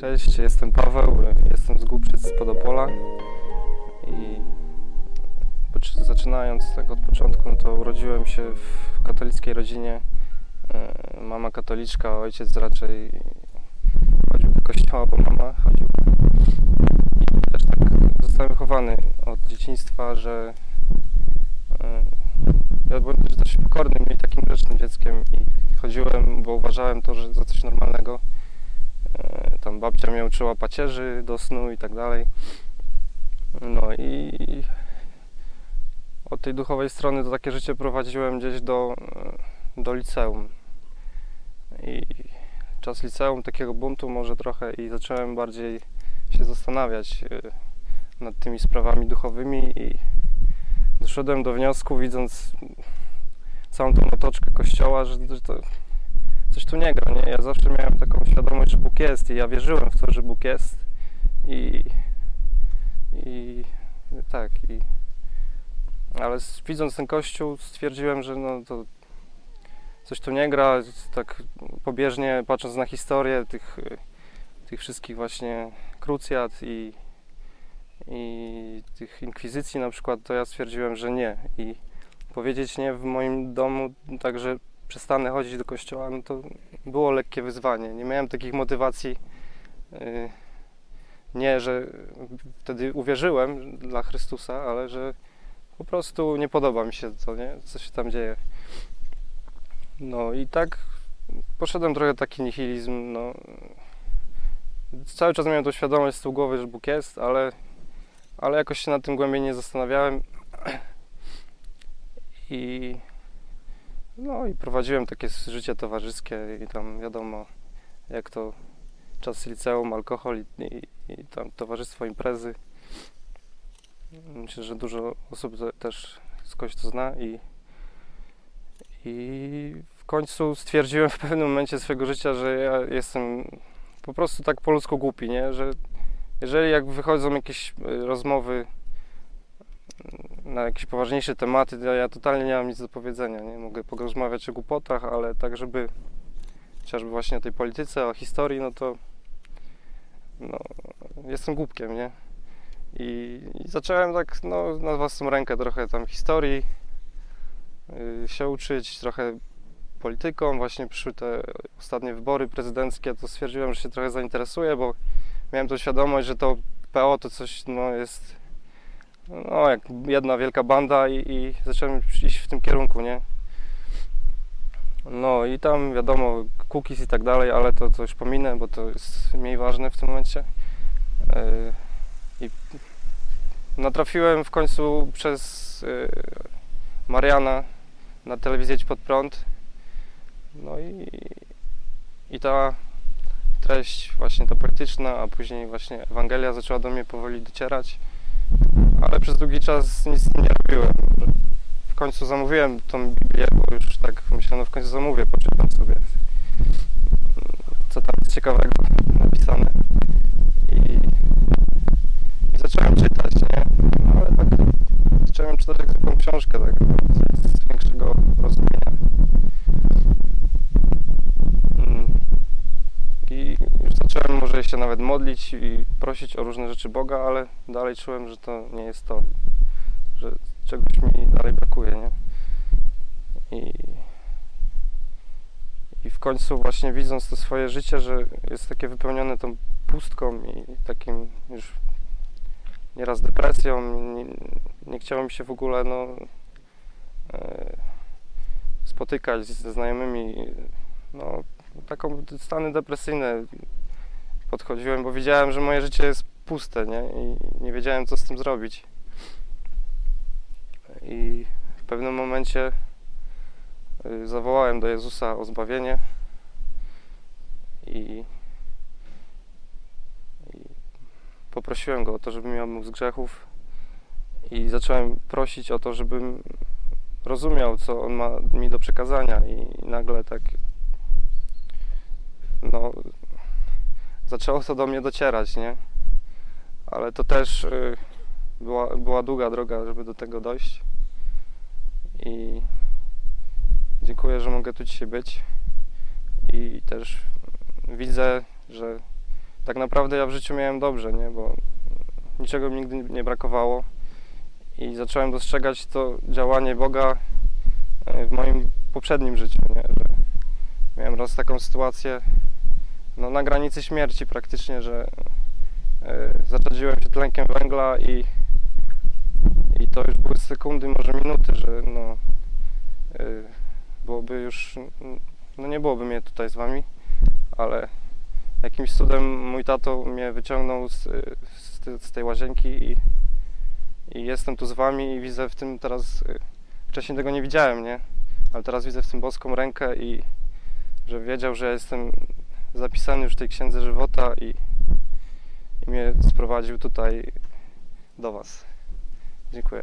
Cześć, jestem Paweł, jestem z Głupczyc z Podopola i zaczynając tak od początku, no to urodziłem się w katolickiej rodzinie. E, Mama katoliczka, ojciec raczej chodził do kościoła, bo mama chodziła. I też tak zostałem wychowany od dzieciństwa, że e, ja byłem też pokornym i takim grzecznym dzieckiem i chodziłem, bo uważałem to, że za coś normalnego. E, Tam babcia mnie uczyła pacierzy do snu i tak dalej. No i od tej duchowej strony to takie życie prowadziłem gdzieś do, do liceum. Czas liceum, takiego buntu może trochę i zacząłem bardziej się zastanawiać e, nad tymi sprawami duchowymi i doszedłem do wniosku, widząc całą tą otoczkę kościoła, że, to coś tu nie gra, nie? Ja zawsze miałem taką świadomość, że Bóg jest i ja wierzyłem w to, że Bóg jest i, i tak i ale widząc ten kościół stwierdziłem, że no to coś tu nie gra, tak pobieżnie patrząc na historię tych, tych wszystkich właśnie krucjat i, i tych inkwizycji na przykład, to ja stwierdziłem, że nie i powiedzieć nie w moim domu, także przestanę chodzić do kościoła, no to było lekkie wyzwanie. Nie miałem takich motywacji. yy, Nie, że wtedy uwierzyłem dla Chrystusa, ale że po prostu nie podoba mi się to, nie? co się tam dzieje. No i tak poszedłem trochę taki nihilizm. No. Cały czas miałem tą świadomość z tyłu głowy, że Bóg jest, ale, ale jakoś się nad tym głębiej nie zastanawiałem. I no i prowadziłem takie życie towarzyskie i tam wiadomo jak to czas liceum, alkohol i, i, i tam towarzystwo, imprezy. Myślę, że dużo osób te- też skądś to zna i, i końcu stwierdziłem w pewnym momencie swojego życia, że ja jestem po prostu tak po ludzku głupi, nie? Że jeżeli jak wychodzą jakieś y, rozmowy na jakieś poważniejsze tematy, to ja totalnie nie mam nic do powiedzenia, nie? Mogę porozmawiać o głupotach, ale tak, żeby chociażby właśnie o tej polityce, o historii, no to no, jestem głupkiem, nie? I, i zacząłem tak, no, na własną rękę trochę tam historii yy, się uczyć, trochę polityką. Właśnie przyszły te ostatnie wybory prezydenckie, to stwierdziłem, że się trochę zainteresuję, bo miałem tą świadomość, że to PO to coś, no, jest no, jak jedna wielka banda i, i zacząłem iść w tym kierunku, nie? No i tam wiadomo, cookies i tak dalej, ale to, już pominę, bo to jest mniej ważne w tym momencie. Yy, I natrafiłem w końcu przez yy, Mariana na telewizję Pod Prąd. No i, i ta treść właśnie ta polityczna, a później właśnie Ewangelia zaczęła do mnie powoli docierać ale przez długi czas nic nie robiłem. W końcu zamówiłem tą Biblię, bo już tak myślałem, no w końcu zamówię, poczytam sobie, co tam jest ciekawego napisane. I, i zacząłem czytać, nie? No, ale tak zacząłem czytać jak zwykłą książkę, tak, bez większego rozumienia. Mm. I już zacząłem może się nawet modlić i prosić o różne rzeczy Boga, ale dalej czułem, że to nie jest to, że czegoś mi dalej brakuje, nie? I, i w końcu właśnie widząc to swoje życie, że jest takie wypełnione tą pustką i takim już nieraz depresją, nie, nie chciało mi się w ogóle no, e, spotykać ze znajomymi, no taką stany depresyjne podchodziłem, bo wiedziałem, że moje życie jest puste, nie? I nie wiedziałem, co z tym zrobić. I w pewnym momencie y, zawołałem do Jezusa o zbawienie i, i poprosiłem Go o to, żeby mnie omył z grzechów i zacząłem prosić o to, żebym rozumiał, co On ma mi do przekazania i nagle tak no, zaczęło to do mnie docierać, nie? Ale to też y, była, była długa droga, żeby do tego dojść. I dziękuję, że mogę tu dzisiaj być. I też widzę, że tak naprawdę ja w życiu miałem dobrze, nie? Bo niczego mi nigdy nie brakowało. I zacząłem dostrzegać to działanie Boga e, w moim poprzednim życiu, nie? Że miałem raz taką sytuację no, na granicy śmierci praktycznie, że e, zaczadziłem się tlenkiem węgla i, i to już były sekundy, może minuty, że no, e, byłoby już, no nie byłoby mnie tutaj z wami, ale jakimś cudem mój tato mnie wyciągnął z, z, te- z tej łazienki i, i jestem tu z wami i widzę w tym teraz, wcześniej tego nie widziałem, nie? Ale teraz widzę w tym boską rękę i że wiedział, że ja jestem zapisany już w tej księdze żywota i, i mnie sprowadził tutaj do was. Dziękuję.